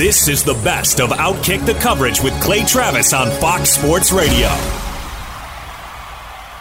This is the best of Outkick the coverage with Clay Travis on Fox Sports Radio.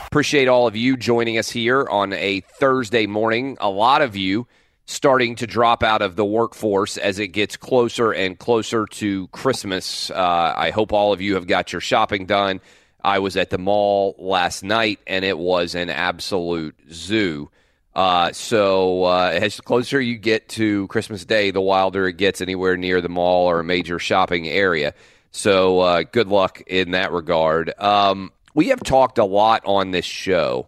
Appreciate all of you joining us here on a Thursday morning. A lot of you starting to drop out of the workforce as it gets closer and closer to Christmas. Uh, I hope all of you have got your shopping done. I was at the mall last night and it was an absolute zoo. Uh, so uh, as closer you get to Christmas Day, the wilder it gets anywhere near the mall or a major shopping area. So uh, good luck in that regard. Um, we have talked a lot on this show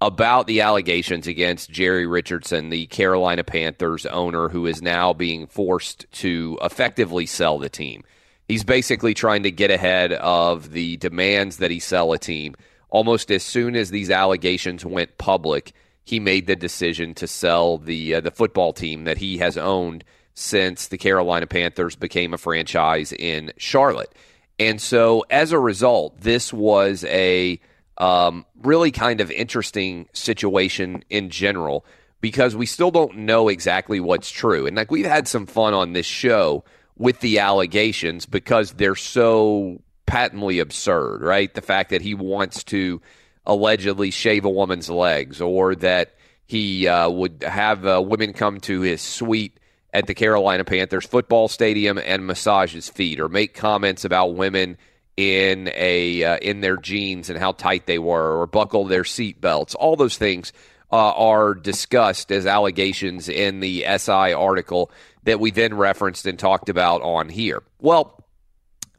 about the allegations against Jerry Richardson, the Carolina Panthers owner, who is now being forced to effectively sell the team. He's basically trying to get ahead of the demands that he sell a team. Almost as soon as these allegations went public, he made the decision to sell the uh, the football team that he has owned since the Carolina Panthers became a franchise in Charlotte. And so, as a result, this was a um, really kind of interesting situation in general because we still don't know exactly what's true. And like we've had some fun on this show with the allegations because they're so patently absurd, right? The fact that he wants to allegedly shave a woman's legs or that he uh, would have uh, women come to his suite at the Carolina Panthers football stadium and massage his feet or make comments about women in a uh, in their jeans and how tight they were or buckle their seat belts. All those things uh, are discussed as allegations in the SI article that we then referenced and talked about on here. Well,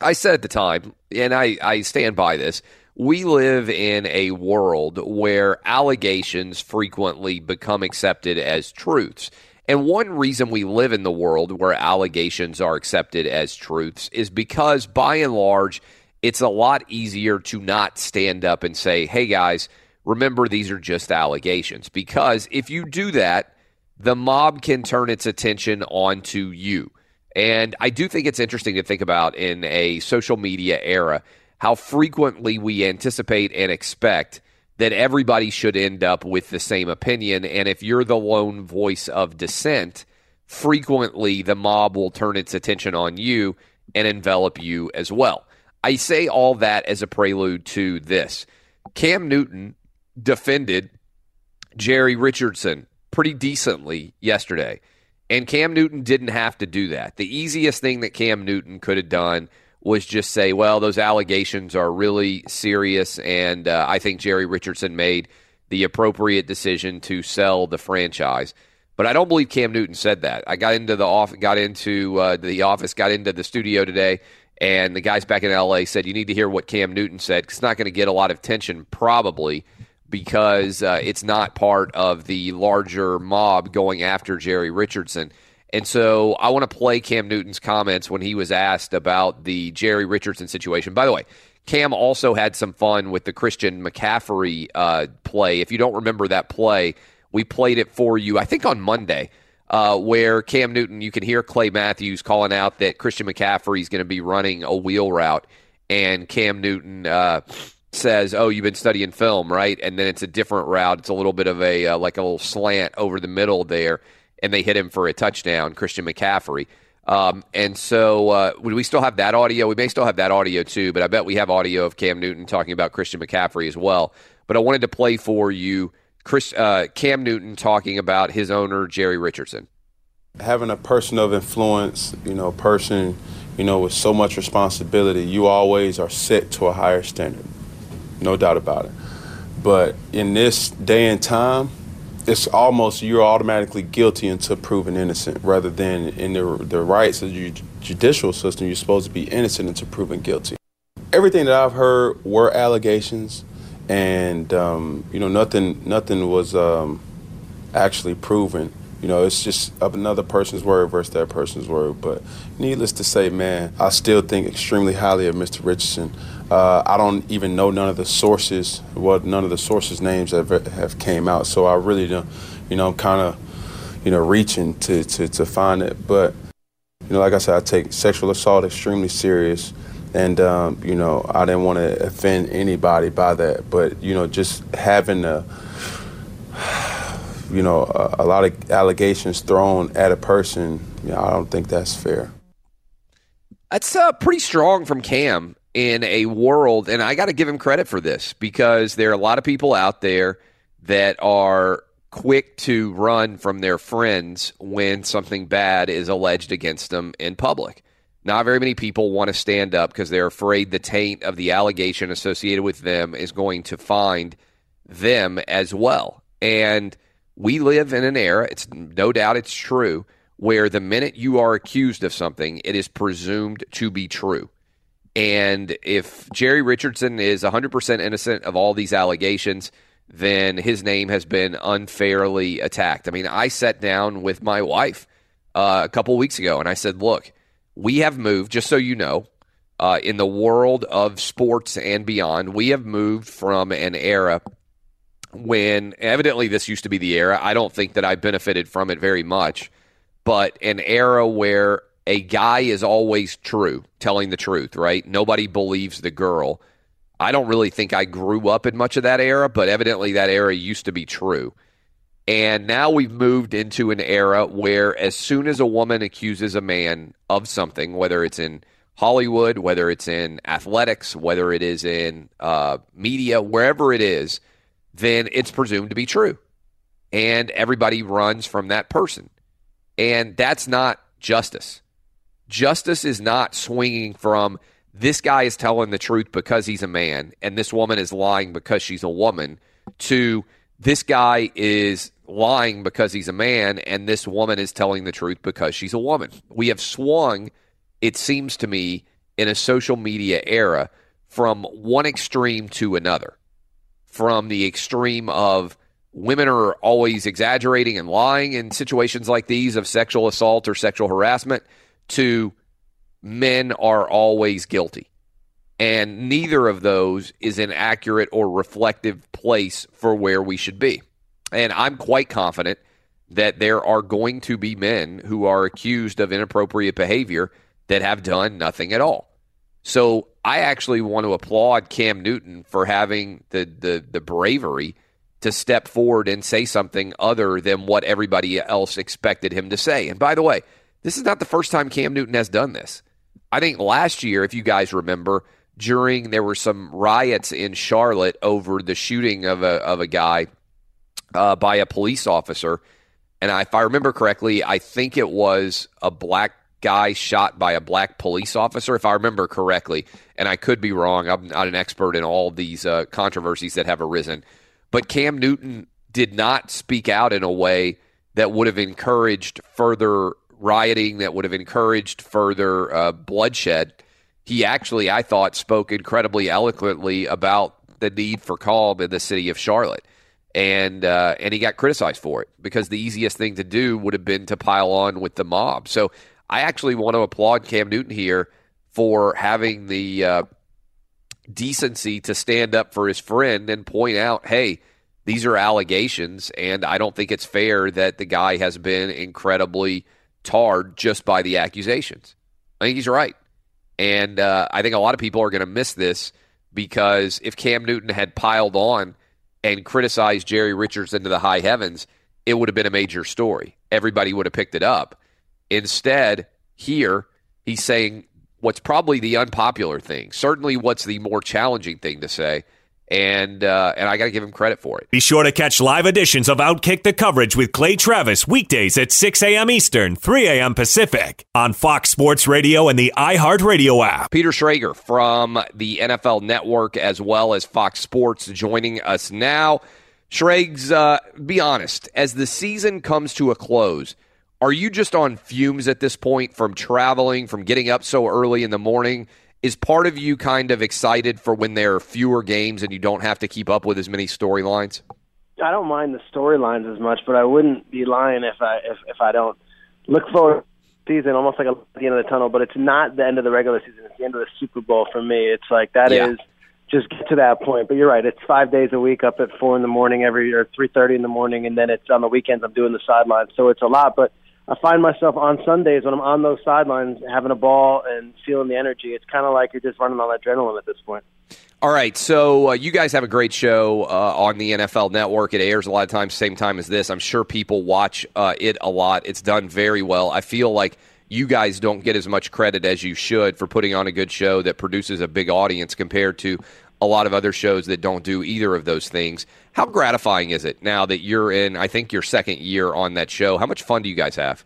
I said at the time, and I, I stand by this we live in a world where allegations frequently become accepted as truths. And one reason we live in the world where allegations are accepted as truths is because, by and large, it's a lot easier to not stand up and say, hey guys, remember these are just allegations. Because if you do that, the mob can turn its attention onto you. And I do think it's interesting to think about in a social media era how frequently we anticipate and expect that everybody should end up with the same opinion. And if you're the lone voice of dissent, frequently the mob will turn its attention on you and envelop you as well. I say all that as a prelude to this. Cam Newton defended Jerry Richardson pretty decently yesterday. And Cam Newton didn't have to do that. The easiest thing that Cam Newton could have done was just say, well, those allegations are really serious, and uh, I think Jerry Richardson made the appropriate decision to sell the franchise. But I don't believe Cam Newton said that. I got into the off, got into uh, the office, got into the studio today, and the guys back in LA said you need to hear what Cam Newton said. It's not going to get a lot of attention, probably because uh, it's not part of the larger mob going after Jerry Richardson. And so I want to play Cam Newton's comments when he was asked about the Jerry Richardson situation. By the way, Cam also had some fun with the Christian McCaffrey uh, play. If you don't remember that play, we played it for you, I think on Monday, uh, where Cam Newton, you can hear Clay Matthews calling out that Christian McCaffrey is going to be running a wheel route. And Cam Newton uh, says, "Oh, you've been studying film, right?" And then it's a different route. It's a little bit of a uh, like a little slant over the middle there, and they hit him for a touchdown, Christian McCaffrey. Um, and so, uh, we still have that audio? We may still have that audio too, but I bet we have audio of Cam Newton talking about Christian McCaffrey as well. But I wanted to play for you Chris uh, Cam Newton talking about his owner Jerry Richardson. Having a person of influence, you know, a person, you know, with so much responsibility, you always are set to a higher standard, no doubt about it. But in this day and time, it's almost you're automatically guilty until proven innocent, rather than in the the rights of the judicial system, you're supposed to be innocent until proven guilty. Everything that I've heard were allegations and um, you know nothing nothing was um, actually proven. You know, it's just of another person's word versus that person's word. But needless to say, man, I still think extremely highly of Mr. Richardson. Uh, I don't even know none of the sources, what none of the sources' names have have came out. So I really don't, you know, I'm kind of, you know, reaching to, to to find it. But you know, like I said, I take sexual assault extremely serious and um, you know I didn't want to offend anybody by that, but you know just having a you know a, a lot of allegations thrown at a person, you know, I don't think that's fair. That's uh, pretty strong from Cam in a world, and I got to give him credit for this because there are a lot of people out there that are quick to run from their friends when something bad is alleged against them in public. Not very many people want to stand up because they're afraid the taint of the allegation associated with them is going to find them as well. And we live in an era, it's no doubt it's true, where the minute you are accused of something, it is presumed to be true. And if Jerry Richardson is 100% innocent of all these allegations, then his name has been unfairly attacked. I mean, I sat down with my wife uh, a couple weeks ago and I said, look, we have moved, just so you know, uh, in the world of sports and beyond, we have moved from an era when evidently this used to be the era. I don't think that I benefited from it very much, but an era where a guy is always true, telling the truth, right? Nobody believes the girl. I don't really think I grew up in much of that era, but evidently that era used to be true. And now we've moved into an era where as soon as a woman accuses a man of something, whether it's in Hollywood, whether it's in athletics, whether it is in uh, media, wherever it is, then it's presumed to be true. And everybody runs from that person. And that's not justice. Justice is not swinging from this guy is telling the truth because he's a man and this woman is lying because she's a woman to this guy is lying because he's a man and this woman is telling the truth because she's a woman. We have swung, it seems to me, in a social media era from one extreme to another. From the extreme of women are always exaggerating and lying in situations like these of sexual assault or sexual harassment to men are always guilty. And neither of those is an accurate or reflective place for where we should be. And I'm quite confident that there are going to be men who are accused of inappropriate behavior that have done nothing at all. So I actually want to applaud Cam Newton for having the, the, the bravery to step forward and say something other than what everybody else expected him to say. And by the way, this is not the first time Cam Newton has done this. I think last year, if you guys remember, during there were some riots in Charlotte over the shooting of a of a guy uh, by a police officer. And if I remember correctly, I think it was a black guy shot by a black police officer, if I remember correctly. And I could be wrong. I'm not an expert in all these uh, controversies that have arisen. But Cam Newton did not speak out in a way that would have encouraged further rioting, that would have encouraged further uh, bloodshed. He actually, I thought, spoke incredibly eloquently about the need for calm in the city of Charlotte and uh, and he got criticized for it because the easiest thing to do would have been to pile on with the mob. So I actually want to applaud Cam Newton here for having the uh, decency to stand up for his friend and point out, hey, these are allegations, and I don't think it's fair that the guy has been incredibly tarred just by the accusations. I think he's right. And uh, I think a lot of people are going to miss this because if Cam Newton had piled on and criticized Jerry Richardson to the high heavens, it would have been a major story. Everybody would have picked it up. Instead, here, he's saying what's probably the unpopular thing, certainly what's the more challenging thing to say. And uh, and I got to give him credit for it. Be sure to catch live editions of Outkick the coverage with Clay Travis weekdays at 6 a.m. Eastern, 3 a.m. Pacific on Fox Sports Radio and the iHeartRadio app. Peter Schrager from the NFL Network as well as Fox Sports joining us now. Schrags, uh, be honest, as the season comes to a close, are you just on fumes at this point from traveling, from getting up so early in the morning? Is part of you kind of excited for when there are fewer games and you don't have to keep up with as many storylines? I don't mind the storylines as much, but I wouldn't be lying if I if, if I don't look forward to the season almost like a, the end of the tunnel. But it's not the end of the regular season; it's the end of the Super Bowl for me. It's like that Yeah. is just get to that point. But you're right; it's five days a week, up at four in the morning every or three thirty in the morning, and then it's on the weekends. I'm doing the sidelines, so it's a lot. But I find myself on Sundays when I'm on those sidelines having a ball and feeling the energy. It's kind of like you're just running on adrenaline at this point. All right, so uh, you guys have a great show uh, on the NFL Network. It airs a lot of times, same time as this. I'm sure people watch uh, it a lot. It's done very well. I feel like you guys don't get as much credit as you should for putting on a good show that produces a big audience compared to a lot of other shows that don't do either of those things. How gratifying is it now that you're in, I think, your second year on that show? How much fun do you guys have?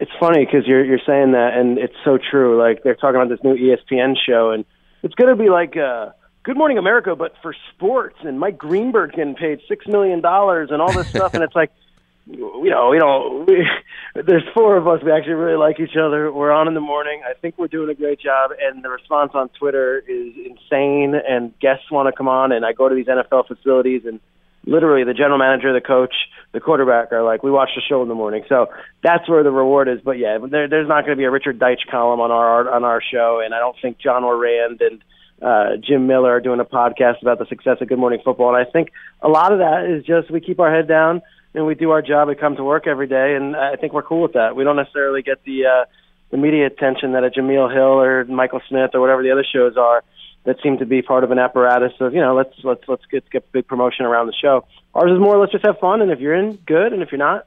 it's funny because you're you're saying that, and it's so true. Like they're talking about this new ESPN show, and it's going to be like uh, Good Morning America, but for sports. And Mike Greenberg getting paid six million dollars and all this stuff, and it's like, you know, you know, we, there's four of us. We actually really like each other. We're on in the morning. I think we're doing a great job, and the response on Twitter is insane. And guests want to come on, and I go to these NFL facilities and literally the general manager, the coach, the quarterback are like, we watch the show in the morning. So that's where the reward is. But yeah, there, there's not going to be a Richard Deitsch column on our on our show, and I don't think John Ourand and uh, Jim Miller are doing a podcast about the success of Good Morning Football. And I think a lot of that is just we keep our head down and we do our job. We come to work every day, and I think we're cool with that. We don't necessarily get the uh, the media attention that a Jemele Hill or Michael Smith or whatever the other shows are that seem to be part of an apparatus of you know let's let's let's get get big promotion around the show. Ours is more let's just have fun, and if you're in, good, and if you're not,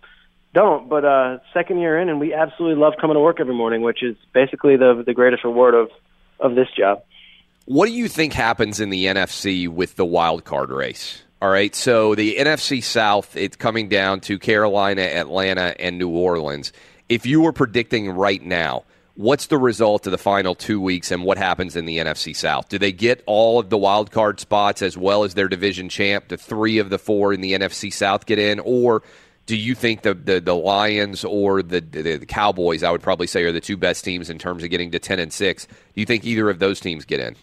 don't. But uh, second year in, and we absolutely love coming to work every morning, which is basically the the greatest reward of of this job. What do you think happens in the NFC with the wild card race? All right, so the NFC South, it's coming down to Carolina, Atlanta, and New Orleans. If you were predicting right now, what's the result of the final two weeks and what happens in the NFC South? Do they get all of the wild card spots as well as their division champ? Do three of the four in the NFC South get in, or do you think the the, the Lions or the, the the Cowboys, I would probably say, are the two best teams in terms of getting to ten and six? Do you think either of those teams get in?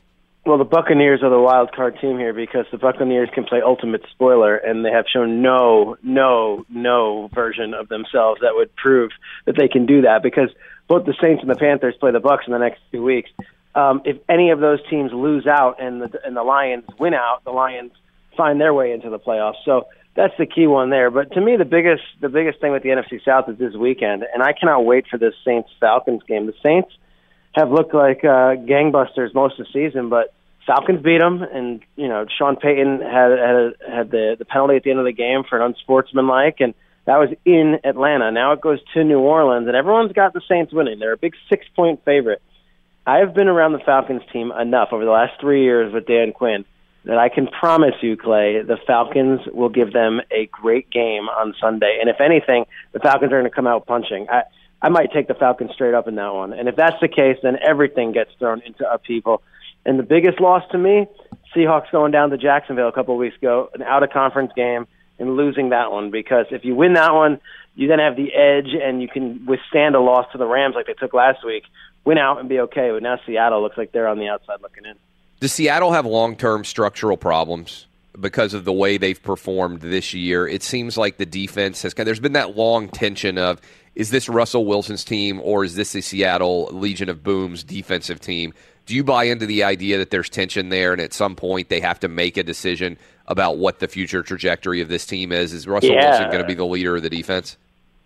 Well, the Buccaneers are the wild card team here because the Buccaneers can play ultimate spoiler, and they have shown no, no, no version of themselves that would prove that they can do that. Because both the Saints and the Panthers play the Bucks in the next two weeks. Um, if any of those teams lose out and the and the Lions win out, the Lions find their way into the playoffs. So that's the key one there. But to me, the biggest the biggest thing with the NFC South is this weekend, and I cannot wait for this Saints Falcons game. The Saints have looked like uh, gangbusters most of the season, but Falcons beat them, and you know Sean Payton had had, had the the penalty at the end of the game for an unsportsmanlike, and that was in Atlanta. Now it goes to New Orleans, and everyone's got the Saints winning. They're a big six point favorite. I have been around the Falcons team enough over the last three years with Dan Quinn that I can promise you, Clay, the Falcons will give them a great game on Sunday. And if anything, the Falcons are going to come out punching. I, I might take the Falcons straight up in that one. And if that's the case, then everything gets thrown into upheaval. And the biggest loss to me, Seahawks going down to Jacksonville a couple of weeks ago, an out of conference game, and losing that one. Because if you win that one, you then have the edge and you can withstand a loss to the Rams like they took last week, win out and be okay. But now Seattle looks like they're on the outside looking in. Does Seattle have long term structural problems because of the way they've performed this year? It seems like the defense has kind. there's been that long tension of is this Russell Wilson's team or is this the Seattle Legion of Boom's defensive team? Do you buy into the idea that there's tension there and at some point they have to make a decision about what the future trajectory of this team is? Is Russell Yeah. Wilson going to be the leader of the defense?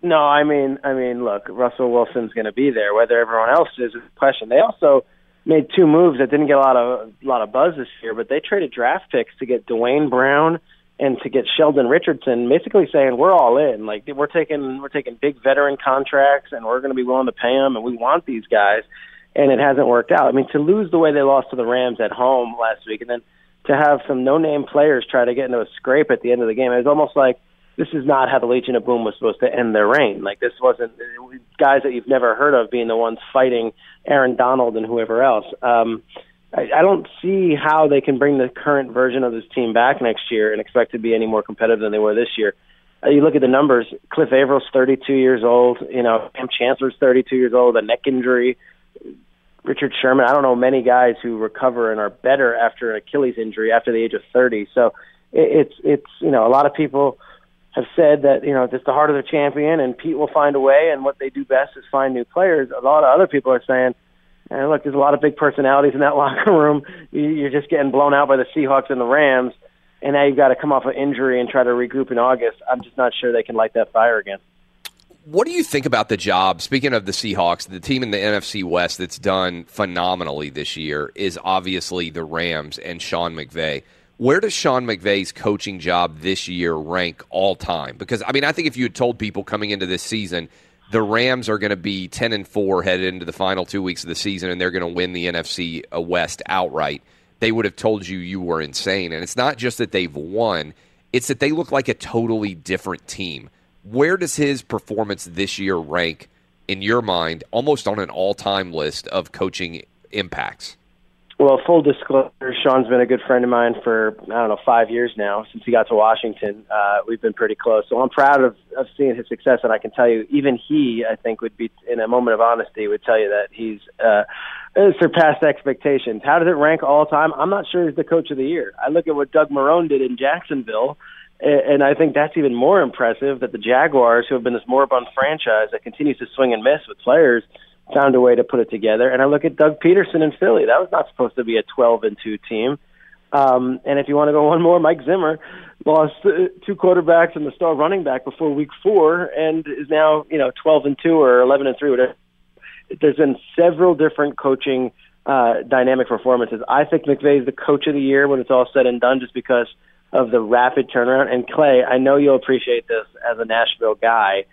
No, I mean, I mean, look, Russell Wilson's going to be there. Whether everyone else is is a question. They also made two moves that didn't get a lot of a lot of buzz this year, but they traded draft picks to get Duane Brown and to get Sheldon Richardson, basically saying we're all in. Like we're taking we're taking big veteran contracts, and we're going to be willing to pay them, and we want these guys. And it hasn't worked out. I mean, to lose the way they lost to the Rams at home last week, and then to have some no-name players try to get into a scrape at the end of the game, it was almost like this is not how the Legion of Boom was supposed to end their reign. Like this wasn't guys that you've never heard of being the ones fighting Aaron Donald and whoever else. Um, I, I don't see how they can bring the current version of this team back next year and expect to be any more competitive than they were this year. Uh, you look at the numbers. Cliff Avril's 32 years old. You know, Kam Chancellor's 32 years old. A neck injury. Richard Sherman. I don't know many guys who recover and are better after an Achilles injury after the age of 30. So it, it's it's you know a lot of people have said that you know it's the heart of the champion and Pete will find a way and what they do best is find new players. A lot of other people are saying, and look, there's a lot of big personalities in that locker room. You- You're just getting blown out by the Seahawks and the Rams, and now you've got to come off an injury and try to regroup in August. I'm just not sure they can light that fire again. What do you think about the job? Speaking of the Seahawks, the team in the NFC West that's done phenomenally this year is obviously the Rams and Sean McVay. Where does Sean McVay's coaching job this year rank all time? Because I mean, I think if you had told people coming into this season the Rams are going to be 10 and 4 headed into the final 2 weeks of the season and they're going to win the NFC uh, West outright, they would have told you you were insane. And it's not just that they've won, it's that they look like a totally different team. Where does his performance this year rank in your mind, almost on an all time list of coaching impacts? Well, full disclosure, Sean's been a good friend of mine for I don't know five years now since he got to Washington. Uh, we've been pretty close, so I'm proud of, of seeing his success. And I can tell you, even he, I think, would be in a moment of honesty would tell you that he's uh, surpassed expectations. How does it rank all time? I'm not sure he's the coach of the year. I look at what Doug Marrone did in Jacksonville, and I think that's even more impressive. That the Jaguars, who have been this moribund franchise that continues to swing and miss with players found a way to put it together. And I look at Doug Pederson in Philly. That was not supposed to be a 12 and 2 team. Um, and if you want to go one more, Mike Zimmer lost uh, two quarterbacks and the star running back before week four and is now, you know, 12 and 2 or 11 and 3, whatever. There's been several different coaching uh, dynamic performances. I think McVay is the coach of the year when it's all said and done just because of the rapid turnaround. And Clay, I know you'll appreciate this as a Nashville guy.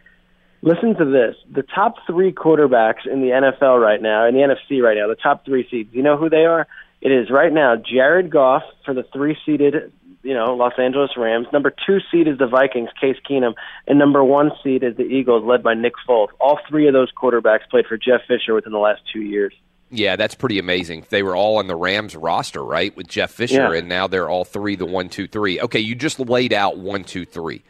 Listen to this. The top three quarterbacks in the NFL right now, in the NFC right now, the top three seeds, you know who they are? It is right now Jared Goff for the three seeded, you know, Los Angeles Rams. Number two seed is the Vikings, Case Keenum. And number one seed is the Eagles, led by Nick Foles. All three of those quarterbacks played for Jeff Fisher within the last two years. Yeah, that's pretty amazing. They were all on the Rams roster, right, with Jeff Fisher, Yeah. and now they're all three the one, two, three. Okay, you just laid out one, two, three.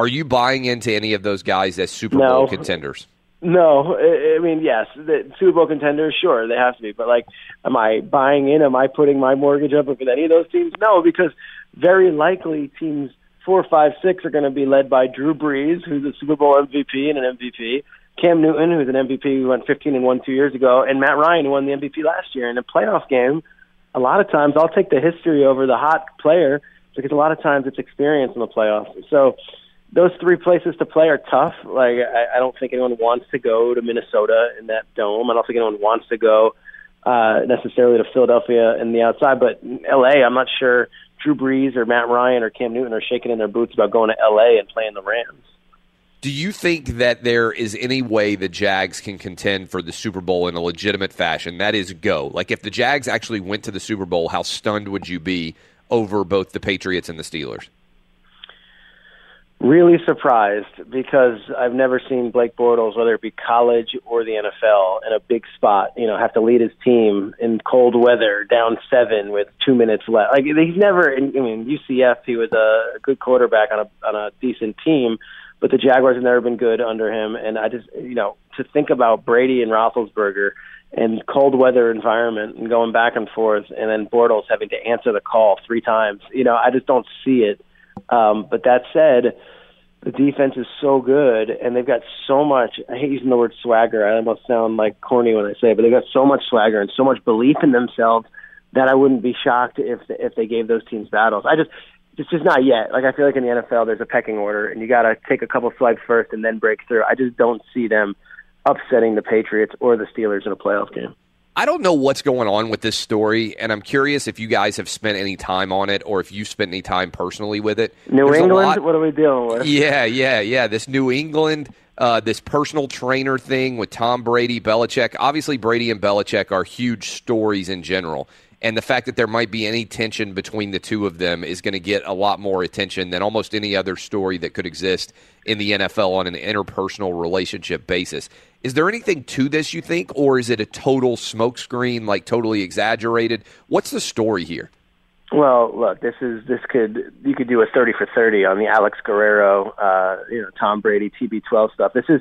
Are you buying into any of those guys as Super No. Bowl contenders? No, I I mean, yes, the Super Bowl contenders, sure, they have to be. But like, am I buying in? Am I putting my mortgage up with any of those teams? No, because very likely teams four, five, six are going to be led by Drew Brees, who's a Super Bowl MVP and an MVP. Cam Newton, who's an MVP who went 15 and one two years ago, and Matt Ryan, who won the MVP last year. In a playoff game, a lot of times I'll take the history over the hot player because a lot of times it's experience in the playoffs. So those three places to play are tough. Like I, I don't think anyone wants to go to Minnesota in that dome. I don't think anyone wants to go uh, necessarily to Philadelphia in the outside. But L.A., I'm not sure Drew Brees or Matt Ryan or Cam Newton are shaking in their boots about going to L.A. and playing the Rams. Do you think that there is any way the Jags can contend for the Super Bowl in a legitimate fashion? That is, go. Like, if the Jags actually went to the Super Bowl, how stunned would you be over both the Patriots and the Steelers? Really surprised because I've never seen Blake Bortles, whether it be college or the NFL, in a big spot. You know, have to lead his team in cold weather, down seven with two minutes left. Like he's never. I mean, UCF, he was a good quarterback on a on a decent team, but the Jaguars have never been good under him. And I just, you know, to think about Brady and Roethlisberger and cold weather environment and going back and forth, and then Bortles having to answer the call three times. You know, I just don't see it. Um, but that said, the defense is so good, and they've got so much. I hate using the word swagger. I almost sound like corny when I say, it, but they've got so much swagger and so much belief in themselves that I wouldn't be shocked if if they gave those teams battles. I just it's just not yet. Like I feel like in the NFL, there's a pecking order, and you got to take a couple swipes first and then break through. I just don't see them upsetting the Patriots or the Steelers in a playoff game. I don't know what's going on with this story, and I'm curious if you guys have spent any time on it or if you spent any time personally with it. New There's England, what are we dealing with? Yeah, yeah, yeah. This New England, uh, this personal trainer thing with Tom Brady, Belichick. Obviously, Brady and Belichick are huge stories in general. And the fact that there might be any tension between the two of them is going to get a lot more attention than almost any other story that could exist in the NFL on an interpersonal relationship basis. Is there anything to this, you think, or is it a total smokescreen, like totally exaggerated? What's the story here? Well, look, this is this could you could do a thirty for thirty on the Alex Guerrero, uh, you know, Tom Brady TB12 stuff. This is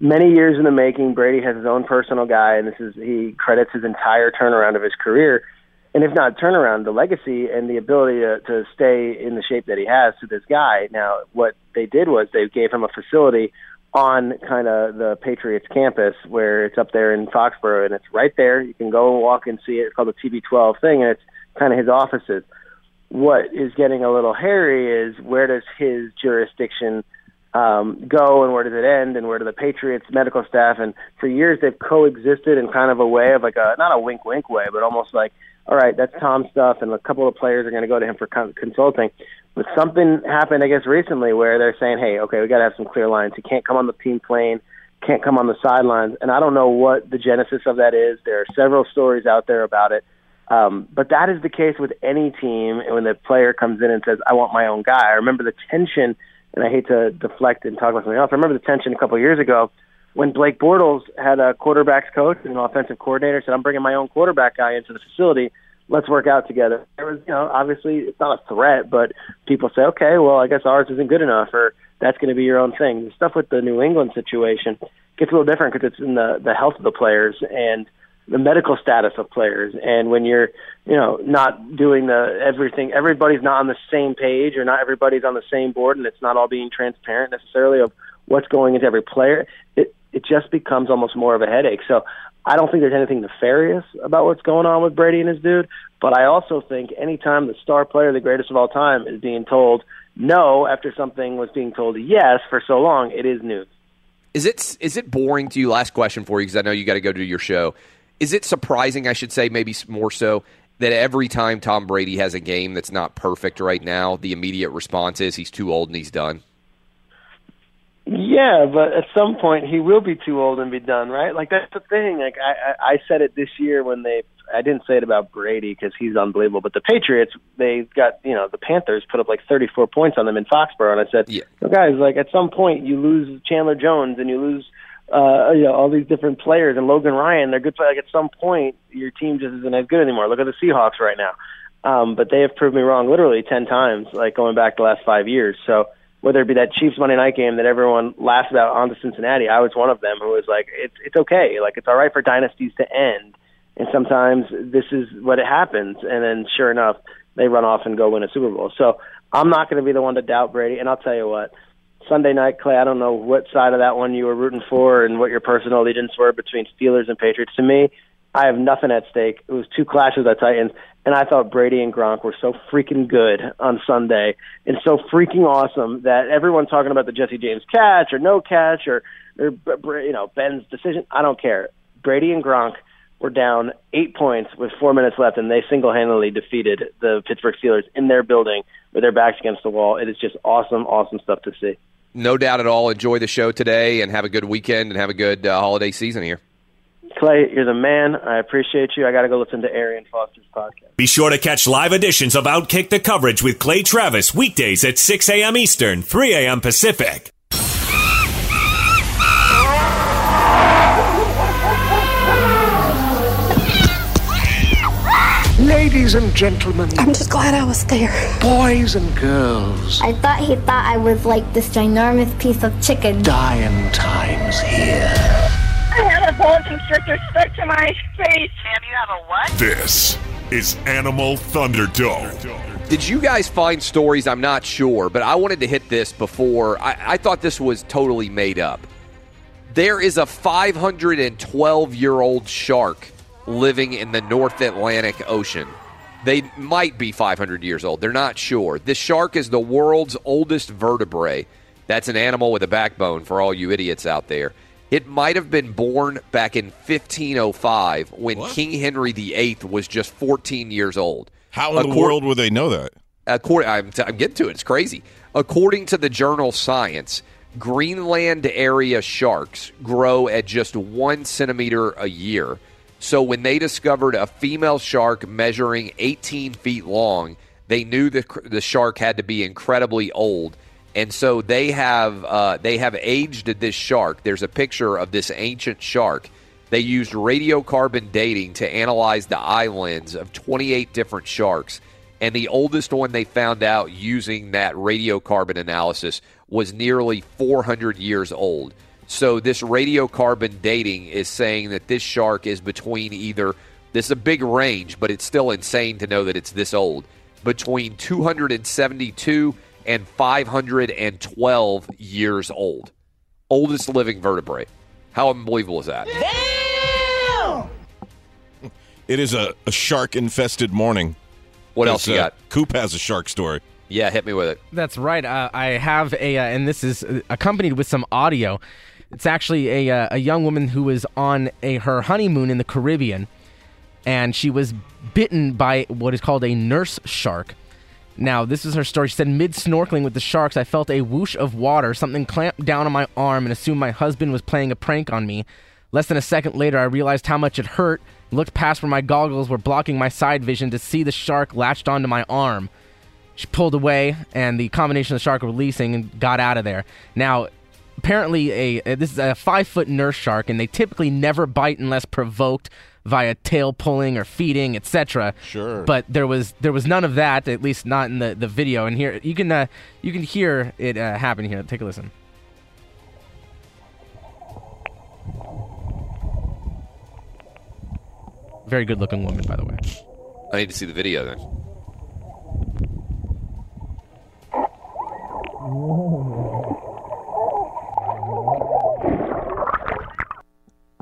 many years in the making. Brady has his own personal guy, and this is he credits his entire turnaround of his career, and if not turnaround, the legacy and the ability to, to stay in the shape that he has to this guy. Now, what they did was they gave him a facility on kind of the Patriots campus where it's up there in Foxborough, and it's right there. You can go walk and see it. It's called the TB12 thing, and it's kind of his offices. What is getting a little hairy is where does his jurisdiction um, go and where does it end and where do the Patriots medical staff and for years they've coexisted in kind of a way of like a not a wink wink way but almost like all right that's Tom's stuff and a couple of players are going to go to him for con- consulting. But something happened I guess recently where they're saying hey okay we got to have some clear lines. He can't come on the team plane can't come on the sidelines. And I don't know what the genesis of that is. There are several stories out there about it. Um, but that is the case with any team when the player comes in and says, I want my own guy. I remember the tension, and I hate to deflect and talk about something else. I remember the tension a couple of years ago when Blake Bortles had a quarterbacks coach and an offensive coordinator said, I'm bringing my own quarterback guy into the facility. Let's work out together. There was, you know, obviously it's not a threat, but people say, okay, well, I guess ours isn't good enough, or that's going to be your own thing. The stuff with the New England situation gets a little different because it's in the the health of the players and the medical status of players and when you're you know not doing the everything everybody's not on the same page or not everybody's on the same board and it's not all being transparent necessarily of what's going into every player it it just becomes almost more of a headache so I don't think there's anything nefarious about what's going on with Brady and his dude but I also think anytime the star player the greatest of all time is being told no after something was being told yes for so long it is news Is it is it boring to you? Last question for you because I know you got to go do your show. Is it surprising? I should say maybe more so that every time Tom Brady has a game that's not perfect right now, the immediate response is he's too old and he's done. Yeah, but at some point he will be too old and be done, right? Like that's the thing. Like I, I, I said it this year when they. I didn't say it about Brady because he's unbelievable, but the Patriots they got you know the Panthers put up like 34 points on them in Foxborough, and I said, yeah. "You guys, like at some point you lose Chandler Jones and you lose uh, you know all these different players and Logan Ryan. They're good players. Like at some point your team just isn't as good anymore. Look at the Seahawks right now, um, but they have proved me wrong literally 10 times, like going back the last five years. So whether it be that Chiefs Monday night game that everyone laughs about on to Cincinnati, I was one of them who was like, it's it's okay, like it's all right for dynasties to end, and sometimes this is what it happens, and then sure enough, they run off and go win a Super Bowl. So I'm not going to be the one to doubt Brady, and I'll tell you what. Sunday night, Clay. I don't know what side of that one you were rooting for and what your personal allegiance were between Steelers and Patriots. To me, I have nothing at stake. It was two clashes at Titans, and I thought Brady and Gronk were so freaking good on Sunday and so freaking awesome that everyone's talking about the Jesse James catch or no catch or, or you know Ben's decision. I don't care. Brady and Gronk were down eight points with four minutes left, and they single-handedly defeated the Pittsburgh Steelers in their building with their backs against the wall. It is just awesome, awesome stuff to see. No doubt at all. Enjoy the show today and have a good weekend and have a good uh, holiday season here. Clay, you're the man. I appreciate you. I got to go listen to Arian Foster's podcast. Be sure to catch live editions of Outkick the Coverage with Clay Travis weekdays at 6 a.m. Eastern, 3 a.m. Pacific. Ladies and gentlemen, I'm just glad I was there. boys and girls, I thought he thought I was like this ginormous piece of chicken. dying times here. I a boa constrictor stuck to my face. Sam, you have a what? This is Animal Thunderdome. Did you guys find stories? I'm not sure, but I wanted to hit this before. I, I thought this was totally made up. There is a 512 year old shark living in the North Atlantic Ocean. They might be 500 years old. They're not sure. This shark is the world's oldest vertebrae. That's an animal with a backbone for all you idiots out there. It might have been born back in 1505 when King Henry VIII was just 14 years old. How in the world would they know that? According, I'm, I'm getting to it. It's crazy. According to the journal Science, Greenland area sharks grow at just one centimeter a year. So when they discovered a female shark measuring 18 feet long, they knew the the shark had to be incredibly old, and so they have uh, they have aged this shark. There's a picture of this ancient shark. They used radiocarbon dating to analyze the lens of 28 different sharks, and the oldest one they found out using that radiocarbon analysis was nearly 400 years old. So this radiocarbon dating is saying that this shark is between either this is a big range, but it's still insane to know that it's this old. Between 272 and 512 years old. Oldest living vertebrae. How unbelievable is that? It is a, a shark infested morning. What else you got? Coop has a shark story. Yeah, hit me with it. That's right. Uh, I have a, uh, and this is uh, accompanied with some audio. It's actually a uh, a young woman who was on a her honeymoon in the Caribbean, and she was bitten by what is called a nurse shark. Now, this is her story. She said, mid snorkeling with the sharks, I felt a whoosh of water. Something clamped down on my arm and assumed my husband was playing a prank on me. Less than a second later, I realized how much it hurt. Looked past where my goggles were blocking my side vision to see the shark latched onto my arm. She pulled away, and the combination of the shark releasing and got out of there. Now, apparently, a this is a five foot nurse shark, and they typically never bite unless provoked via tail pulling or feeding, etc. Sure. But there was there was none of that, at least not in the, the video. And here you can uh, you can hear it uh, happen here. Take a listen. Very good looking woman, by the way. I need to see the video then.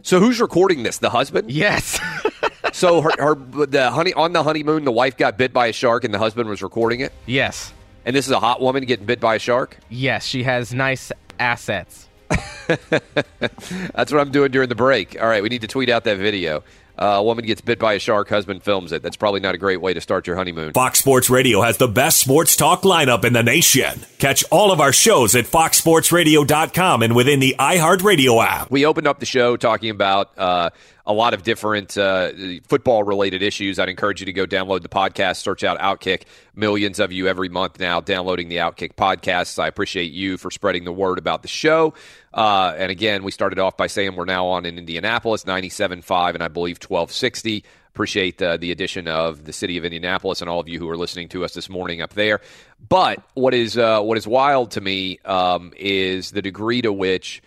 So who's recording this? The husband? Yes. so her, her the honey on the honeymoon, the wife got bit by a shark, and the husband was recording it. Yes. And this is a hot woman getting bit by a shark. Yes, she has nice assets. That's what I'm doing during the break. All right, we need to tweet out that video. Uh, a woman gets bit by a shark, husband films it. That's probably not a great way to start your honeymoon. Fox Sports Radio has the best sports talk lineup in the nation. Catch all of our shows at foxsportsradio.com and within the iHeartRadio app. We opened up the show talking about uh, a lot of different uh, football related issues. I'd encourage you to go download the podcast, search out Outkick. Millions of you every month now downloading the Outkick podcasts. I appreciate you for spreading the word about the show. Uh, and again, we started off by saying we're now on in Indianapolis, 97.5 and I believe 1260. Appreciate uh, the addition of the city of Indianapolis and all of you who are listening to us this morning up there. But what is uh, what is wild to me um, is the degree to which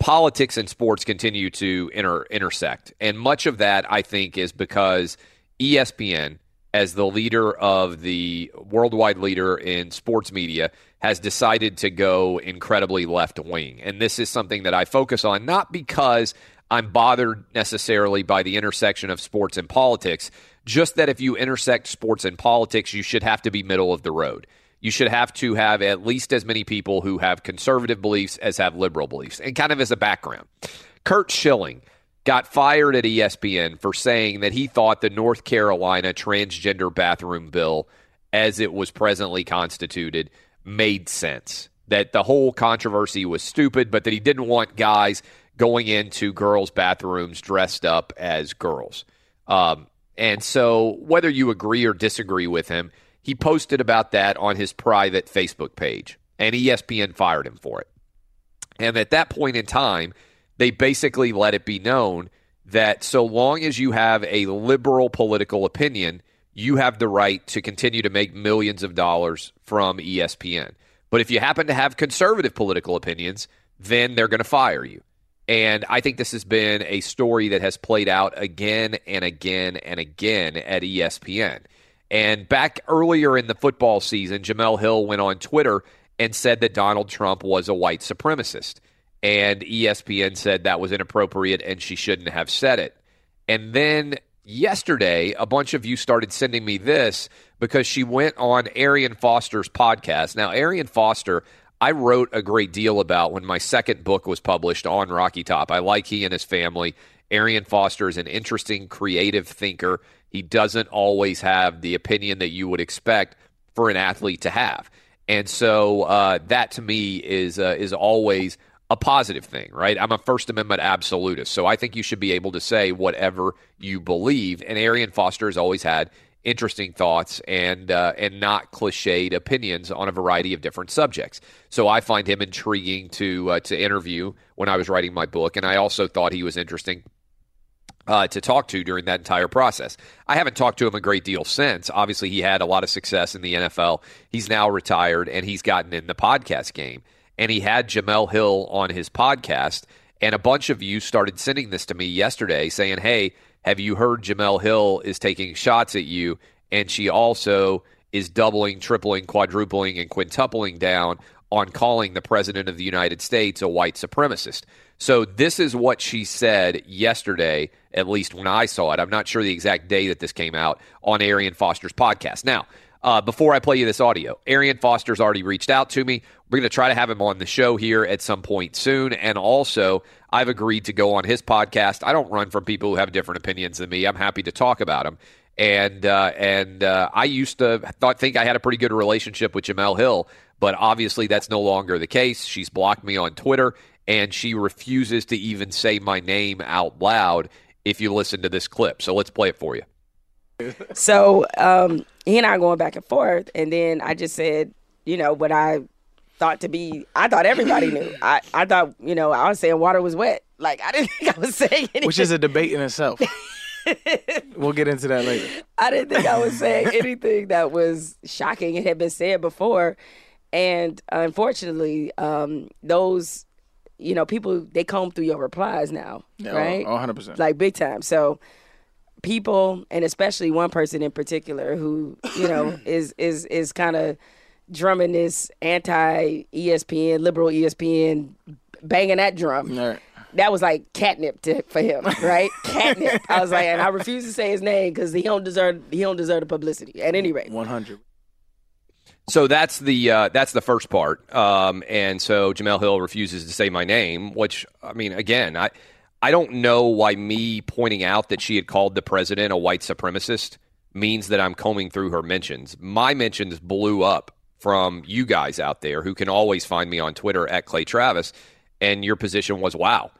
politics and sports continue to inter- intersect. And much of that, I think, is because ESPN, as the leader of the worldwide leader in sports media, has decided to go incredibly left wing. And this is something that I focus on, not because I'm bothered necessarily by the intersection of sports and politics, just that if you intersect sports and politics, you should have to be middle of the road you should have to have at least as many people who have conservative beliefs as have liberal beliefs, and kind of as a background. Curt Schilling got fired at ESPN for saying that he thought the North Carolina transgender bathroom bill, as it was presently constituted, made sense. That the whole controversy was stupid, but that he didn't want guys going into girls' bathrooms dressed up as girls. Um, and so, whether you agree or disagree with him, he posted about that on his private Facebook page, and ESPN fired him for it. And at that point in time, they basically let it be known that so long as you have a liberal political opinion, you have the right to continue to make millions of dollars from ESPN. But if you happen to have conservative political opinions, then they're going to fire you. And I think this has been a story that has played out again and again and again at ESPN. And back earlier in the football season, Jemele Hill went on Twitter and said that Donald Trump was a white supremacist. And ESPN said that was inappropriate and she shouldn't have said it. And then yesterday, a bunch of you started sending me this because she went on Arian Foster's podcast. Now, Arian Foster, I wrote a great deal about when my second book was published on Rocky Top. I like he and his family. Arian Foster is an interesting, creative thinker. He doesn't always have the opinion that you would expect for an athlete to have. And so uh, that to me is uh, is always a positive thing, right? I'm a First Amendment absolutist, so I think you should be able to say whatever you believe. And Arian Foster has always had interesting thoughts and uh, and not cliched opinions on a variety of different subjects. So I find him intriguing to uh, to interview when I was writing my book, and I also thought he was interesting uh, to talk to during that entire process. I haven't talked to him a great deal since. Obviously, he had a lot of success in the NFL. He's now retired and he's gotten in the podcast game. And he had Jemele Hill on his podcast. And a bunch of you started sending this to me yesterday saying, Hey, have you heard Jemele Hill is taking shots at you? And she also is doubling, tripling, quadrupling, and quintupling down on calling the President of the United States a white supremacist. So this is what she said yesterday, at least when I saw it. I'm not sure the exact day that this came out on Arian Foster's podcast. Now, uh, before I play you this audio, Arian Foster's already reached out to me. We're going to try to have him on the show here at some point soon. And also, I've agreed to go on his podcast. I don't run from people who have different opinions than me. I'm happy to talk about them. And uh, and uh, I used to thought think I had a pretty good relationship with Jemele Hill, but obviously that's no longer the case. She's blocked me on Twitter, and she refuses to even say my name out loud. If you listen to this clip, so let's play it for you. So um, he and I going back and forth, and then I just said, you know, what I thought to be. I thought everybody knew. I, I thought, you know, I was saying water was wet. Like I didn't think I was saying anything. Which is a debate in itself. we'll get into that later. I didn't think I was saying anything that was shocking It had been said before. And unfortunately, um, those, you know, people they comb through your replies now, Yeah, right? oh, 100%. Like big time. So people, and especially one person in particular, who you know is is is kind of drumming this anti ESPN, liberal ESPN, banging that drum. That was like catnip to, for him, right? catnip. I was like, and I refuse to say his name because he don't deserve he don't deserve the publicity. At any rate, one hundred. So that's the uh, that's the first part, um, and so Jemele Hill refuses to say my name, which I mean, again, I I don't know why me pointing out that she had called the president a white supremacist means that I'm combing through her mentions. My mentions blew up from you guys out there who can always find me on Twitter at Clay Travis, and your position was wow.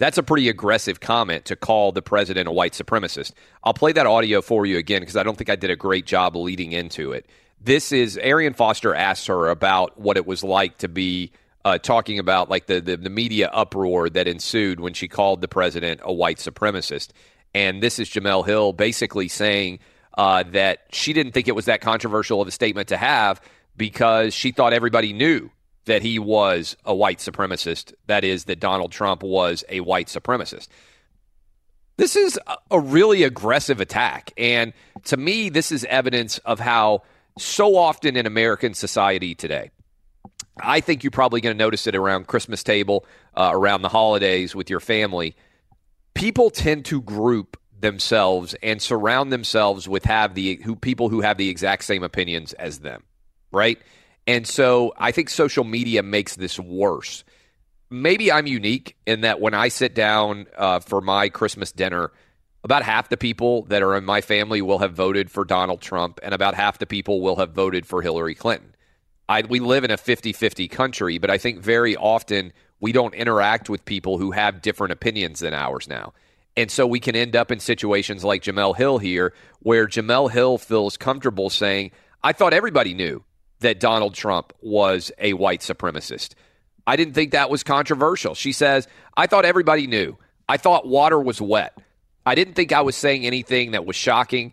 That's a pretty aggressive comment to call the president a white supremacist. I'll play that audio for you again because I don't think I did a great job leading into it. This is Arian Foster asked her about what it was like to be uh, talking about like the, the the media uproar that ensued when she called the president a white supremacist, and this is Jemele Hill basically saying uh, that she didn't think it was that controversial of a statement to have because she thought everybody knew that he was a white supremacist. That is, that Donald Trump was a white supremacist. This is a- really aggressive attack. And to me, this is evidence of how so often in American society today, I think you're probably going to notice it around Christmas table, uh, around the holidays with your family. People tend to group themselves and surround themselves with have the who people who have the exact same opinions as them, right? And so I think social media makes this worse. Maybe I'm unique in that when I sit down uh, for my Christmas dinner, about half the people that are in my family will have voted for Donald Trump, and about half the people will have voted for Hillary Clinton. I, we live in a 50 50 country, but I think very often We don't interact with people who have different opinions than ours now. And so we can end up in situations like Jemele Hill here, where Jemele Hill feels comfortable saying, I thought everybody knew that Donald Trump was a white supremacist. I didn't think that was controversial. She says, I thought everybody knew. I thought water was wet. I didn't think I was saying anything that was shocking.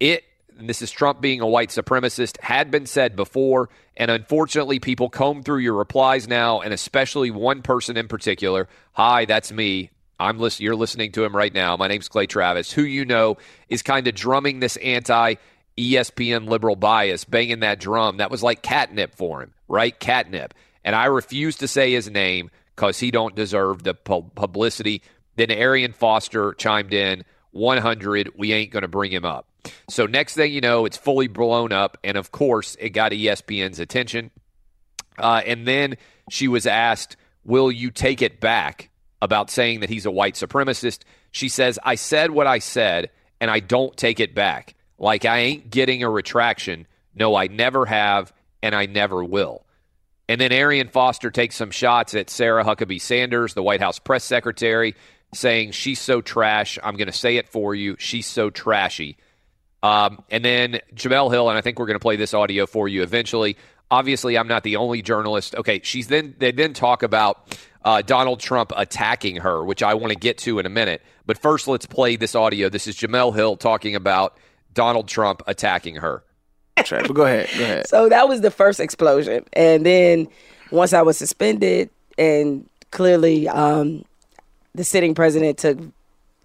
It, is Trump being a white supremacist, had been said before. And unfortunately, people comb through your replies now, and especially one person in particular. Hi, that's me. I'm list- You're listening to him right now. My name's Clay Travis, who you know is kind of drumming this anti ESPN liberal bias, banging that drum. That was like catnip for him, right? Catnip. And I refuse to say his name because he don't deserve the pu- publicity. Then Arian Foster chimed in, 100. We ain't going to bring him up. So next thing you know, it's fully blown up, and of course, it got ESPN's attention. Uh, and then she was asked, "Will you take it back?" About saying that he's a white supremacist. She says, "I said what I said, and I don't take it back. Like I ain't getting a retraction. No, I never have, and I never will." And then Arian Foster takes some shots at Sarah Huckabee Sanders, the White House press secretary, saying she's so trash. I'm going to say it for you. She's so trashy. Um, and then Jemele Hill, and I think we're going to play this audio for you eventually. Obviously, I'm not the only journalist. Okay, she's then they then talk about uh, Donald Trump attacking her, which I want to get to in a minute. But first, let's play this audio. This is Jemele Hill talking about Donald Trump attacking her. But go ahead. Go ahead. So that was the first explosion, and then once I was suspended, and clearly um, the sitting president took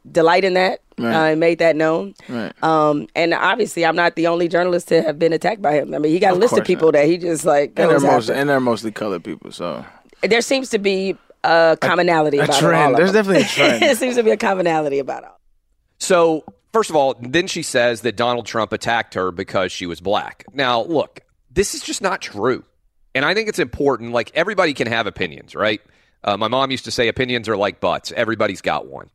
delight in that Right. uh, and made that known. Right. Um, and obviously, I'm not the only journalist to have been attacked by him. I mean, he got a list of course people that he just like And they're most and they're mostly colored people. So There seems to be a commonality a about trend. all of There's them. definitely a trend. there seems to be a commonality about all. So, first of all, then she says that Donald Trump attacked her because she was black. Now, look, this is just not true. And I think it's important. Like, everybody can have opinions, right? Uh, my mom used to say opinions are like butts. Everybody's got one.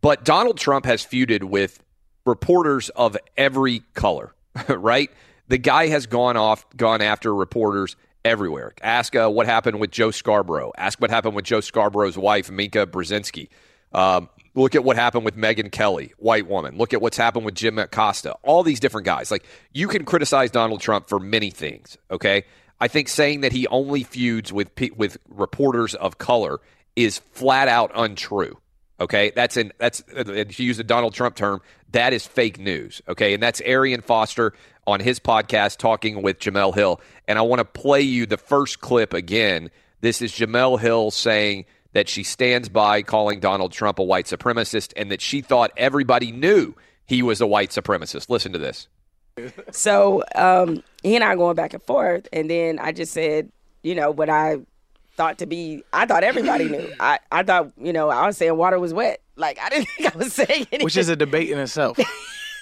But Donald Trump has feuded with reporters of every color, right? The guy has gone off, gone after reporters everywhere. Ask uh, what happened with Joe Scarborough. Ask what happened with Joe Scarborough's wife, Mika Brzezinski. Um, look at what happened with Megyn Kelly, white woman. Look at what's happened with Jim Acosta. All these different guys. Like you can criticize Donald Trump for many things. Okay, I think saying that he only feuds with with reporters of color is flat out untrue. Okay, that's in that's to use the Donald Trump term. That is fake news. Okay, and that's Arian Foster on his podcast talking with Jemele Hill. And I want to play you the first clip again. This is Jemele Hill saying that she stands by calling Donald Trump a white supremacist and that she thought everybody knew he was a white supremacist. Listen to this. So um, he and I going back and forth, and then I just said, you know, what I thought to be. I thought everybody knew. I, I thought, you know, I was saying water was wet. Like I didn't think I was saying anything. which is a debate in itself.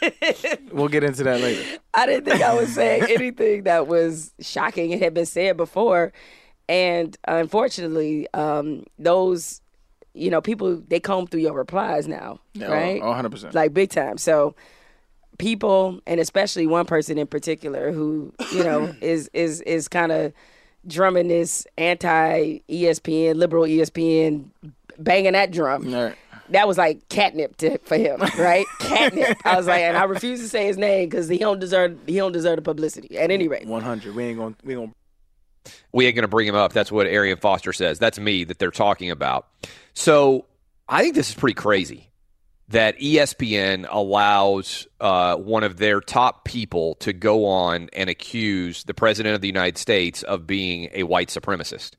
we'll get into that later. I didn't think I was saying anything that was shocking. It had been said before, and unfortunately, um, those, you know, people they comb through your replies now, Yeah, right? oh, 100%. like big time. So people, and especially one person in particular, who you know is is is kind of drumming this anti ESPN, liberal ESPN, banging that drum. That was like catnip to, for him, right? catnip. I was like, and I refuse to say his name because he don't deserve he don't deserve the publicity. At any rate, One hundred. We ain't gonna we ain't gonna we ain't going to bring him up. That's what Arian Foster says. That's me that they're talking about. So I think this is pretty crazy that ESPN allows uh, one of their top people to go on and accuse the president of the United States of being a white supremacist.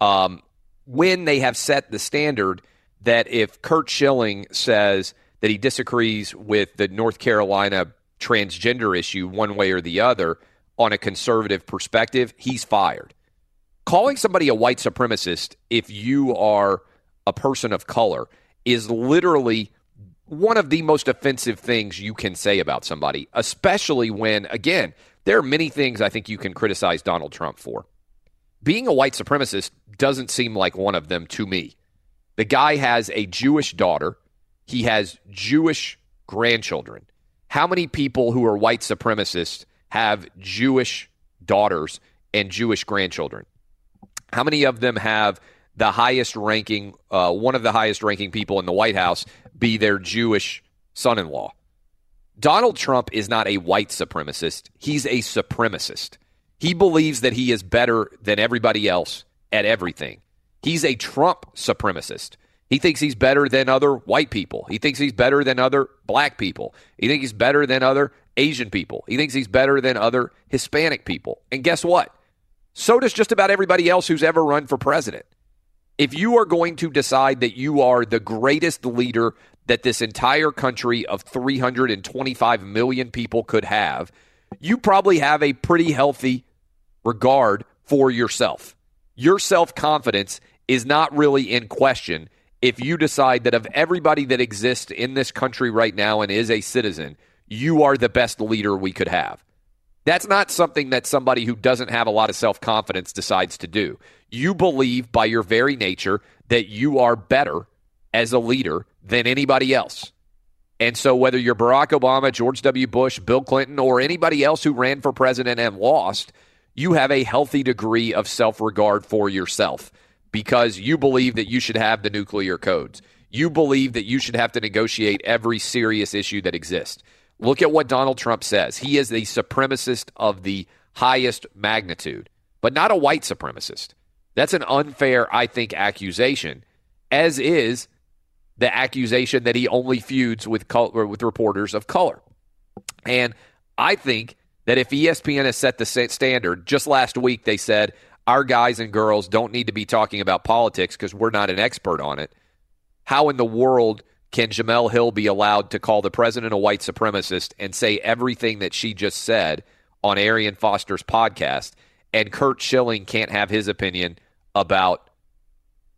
Um, when they have set the standard that if Curt Schilling says that he disagrees with the North Carolina transgender issue one way or the other on a conservative perspective, he's fired. Calling somebody a white supremacist if you are a person of color is literally one of the most offensive things you can say about somebody, especially when, again, there are many things I think you can criticize Donald Trump for. Being a white supremacist doesn't seem like one of them to me. The guy has a Jewish daughter, he has Jewish grandchildren. How many people who are white supremacists have Jewish daughters and Jewish grandchildren? How many of them have the highest ranking, uh, one of the highest ranking people in the White House be their Jewish son in law. Donald Trump is not a white supremacist, he's a supremacist. He believes that he is better than everybody else at everything. He's a Trump supremacist. He thinks he's better than other white people. He thinks he's better than other black people. He thinks he's better than other Asian people. He thinks he's better than other Hispanic people. And guess what? So does just about everybody else who's ever run for president. If you are going to decide that you are the greatest leader that this entire country of 325 million people could have, you probably have a pretty healthy regard for yourself. Your self confidence is not really in question if you decide that of everybody that exists in this country right now and is a citizen, you are the best leader we could have. That's not something that somebody who doesn't have a lot of self confidence decides to do. You believe by your very nature that you are better as a leader than anybody else. And so, whether you're Barack Obama, George W. Bush, Bill Clinton, or anybody else who ran for president and lost, you have a healthy degree of self regard for yourself because you believe that you should have the nuclear codes. You believe that you should have to negotiate every serious issue that exists. Look at what Donald Trump says. He is the supremacist of the highest magnitude, but not a white supremacist. That's an unfair, I think, accusation, as is the accusation that he only feuds with color, with reporters of color. And I think that if ESPN has set the standard, just last week they said our guys and girls don't need to be talking about politics because we're not an expert on it. How in the world can Jemele Hill be allowed to call the president a white supremacist and say everything that she just said on Arian Foster's podcast, and Curt Schilling can't have his opinion about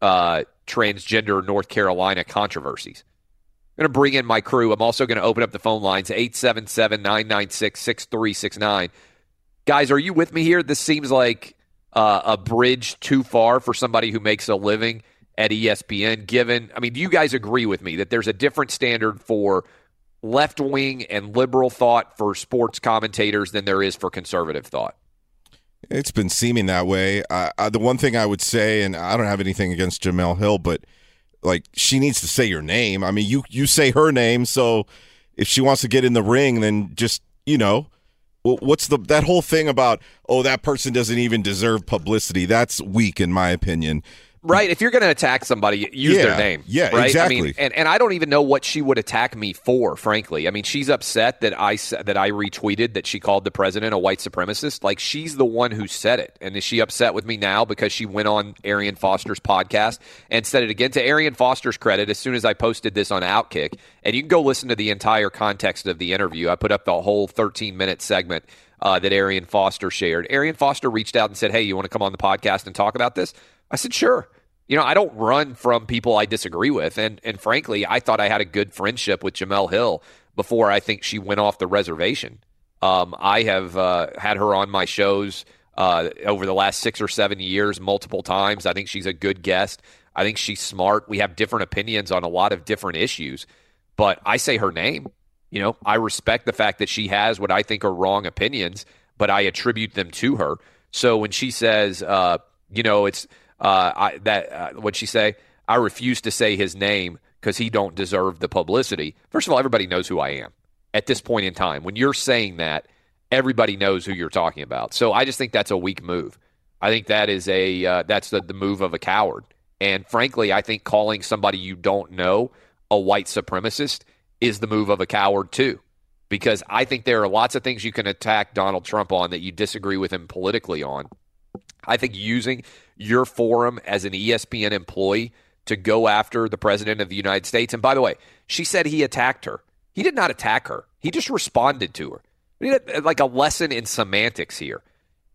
uh, transgender North Carolina controversies? I'm going to bring in my crew. I'm also going to open up the phone lines 877 996 6369. Guys, are you with me here? This seems like uh, a bridge too far for somebody who makes a living at ESPN, given, I mean, do you guys agree with me that there's a different standard for left wing and liberal thought for sports commentators than there is for conservative thought? It's been seeming that way. The one thing I would say, and I don't have anything against Jemele Hill, but like she needs to say your name. I mean, you you say her name, so if she wants to get in the ring, then just you know, what's the that whole thing about? Oh, that person doesn't even deserve publicity. That's weak, in my opinion. Right. If you're going to attack somebody, use Yeah, their name. yeah, right? exactly. I mean, and, and I don't even know what she would attack me for, frankly. I mean, she's upset that I that I retweeted that she called the president a white supremacist. Like she's the one who said it. And is she upset with me now because she went on Arian Foster's podcast and said it again? To Arian Foster's credit, as soon as I posted this on Outkick, and you can go listen to the entire context of the interview. I put up the whole 13 minute segment uh, that Arian Foster shared. Arian Foster reached out and said, "Hey, you want to come on the podcast and talk about this?" I said, "Sure." You know, I don't run from people I disagree with, and and frankly, I thought I had a good friendship with Jemele Hill before I think she went off the reservation. Um, I have uh, had her on my shows uh, over the last six or seven years multiple times. I think she's a good guest. I think she's smart. We have different opinions on a lot of different issues, but I say her name. You know, I respect the fact that she has what I think are wrong opinions, but I attribute them to her. So when she says, uh, you know, it's uh, I, that uh, what'd she say? I refuse to say his name because he don't deserve the publicity. First of all, everybody knows who I am at this point in time. When you're saying that, everybody knows who you're talking about. So I just think that's a weak move. I think that is a uh, that's the, the move of a coward. And frankly, I think calling somebody you don't know a white supremacist is the move of a coward too. Because I think there are lots of things you can attack Donald Trump on that you disagree with him politically on. I think using your forum as an ESPN employee to go after the president of the United States. And by the way, she said he attacked her. He did not attack her. He just responded to her. Need like a lesson in semantics here.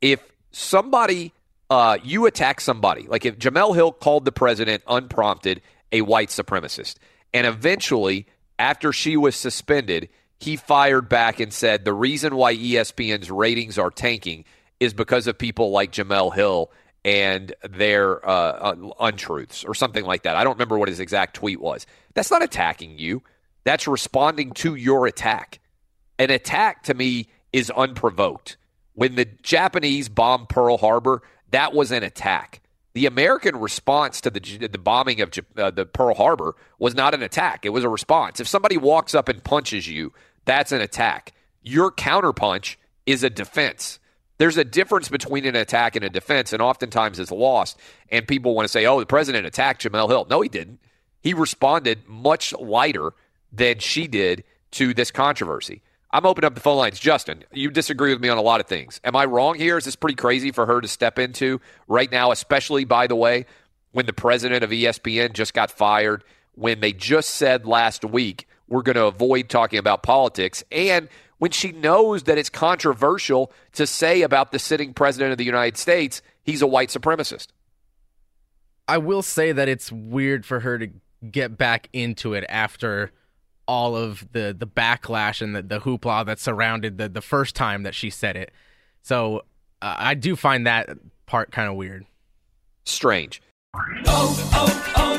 If somebody uh, you attack somebody, like if Jemele Hill called the president unprompted a white supremacist, and eventually after she was suspended, he fired back and said the reason why ESPN's ratings are tanking is because of people like Jemele Hill and their uh, untruths or something like that. I don't remember what his exact tweet was. That's not attacking you. That's responding to your attack. An attack to me is unprovoked. When the Japanese bombed Pearl Harbor, that was an attack. The American response to the the bombing of uh, the Pearl Harbor was not an attack; it was a response. If somebody walks up and punches you, that's an attack. Your counterpunch is a defense. There's a difference between an attack and a defense, and oftentimes it's lost. And people want to say, "Oh, the president attacked Jemele Hill." No, he didn't. He responded much lighter than she did to this controversy. I'm opening up the phone lines. Justin, you disagree with me on a lot of things. Am I wrong here? Is this pretty crazy for her to step into right now, especially, by the way, when the president of ESPN just got fired, when they just said last week, we're going to avoid talking about politics, and when she knows that it's controversial to say about the sitting president of the United States, he's a white supremacist? I will say that it's weird for her to get back into it after all of the the backlash and the, the hoopla that surrounded the the first time that she said it. So uh, I do find that part kind of weird. Strange. Oh, oh, oh, O'Reilly.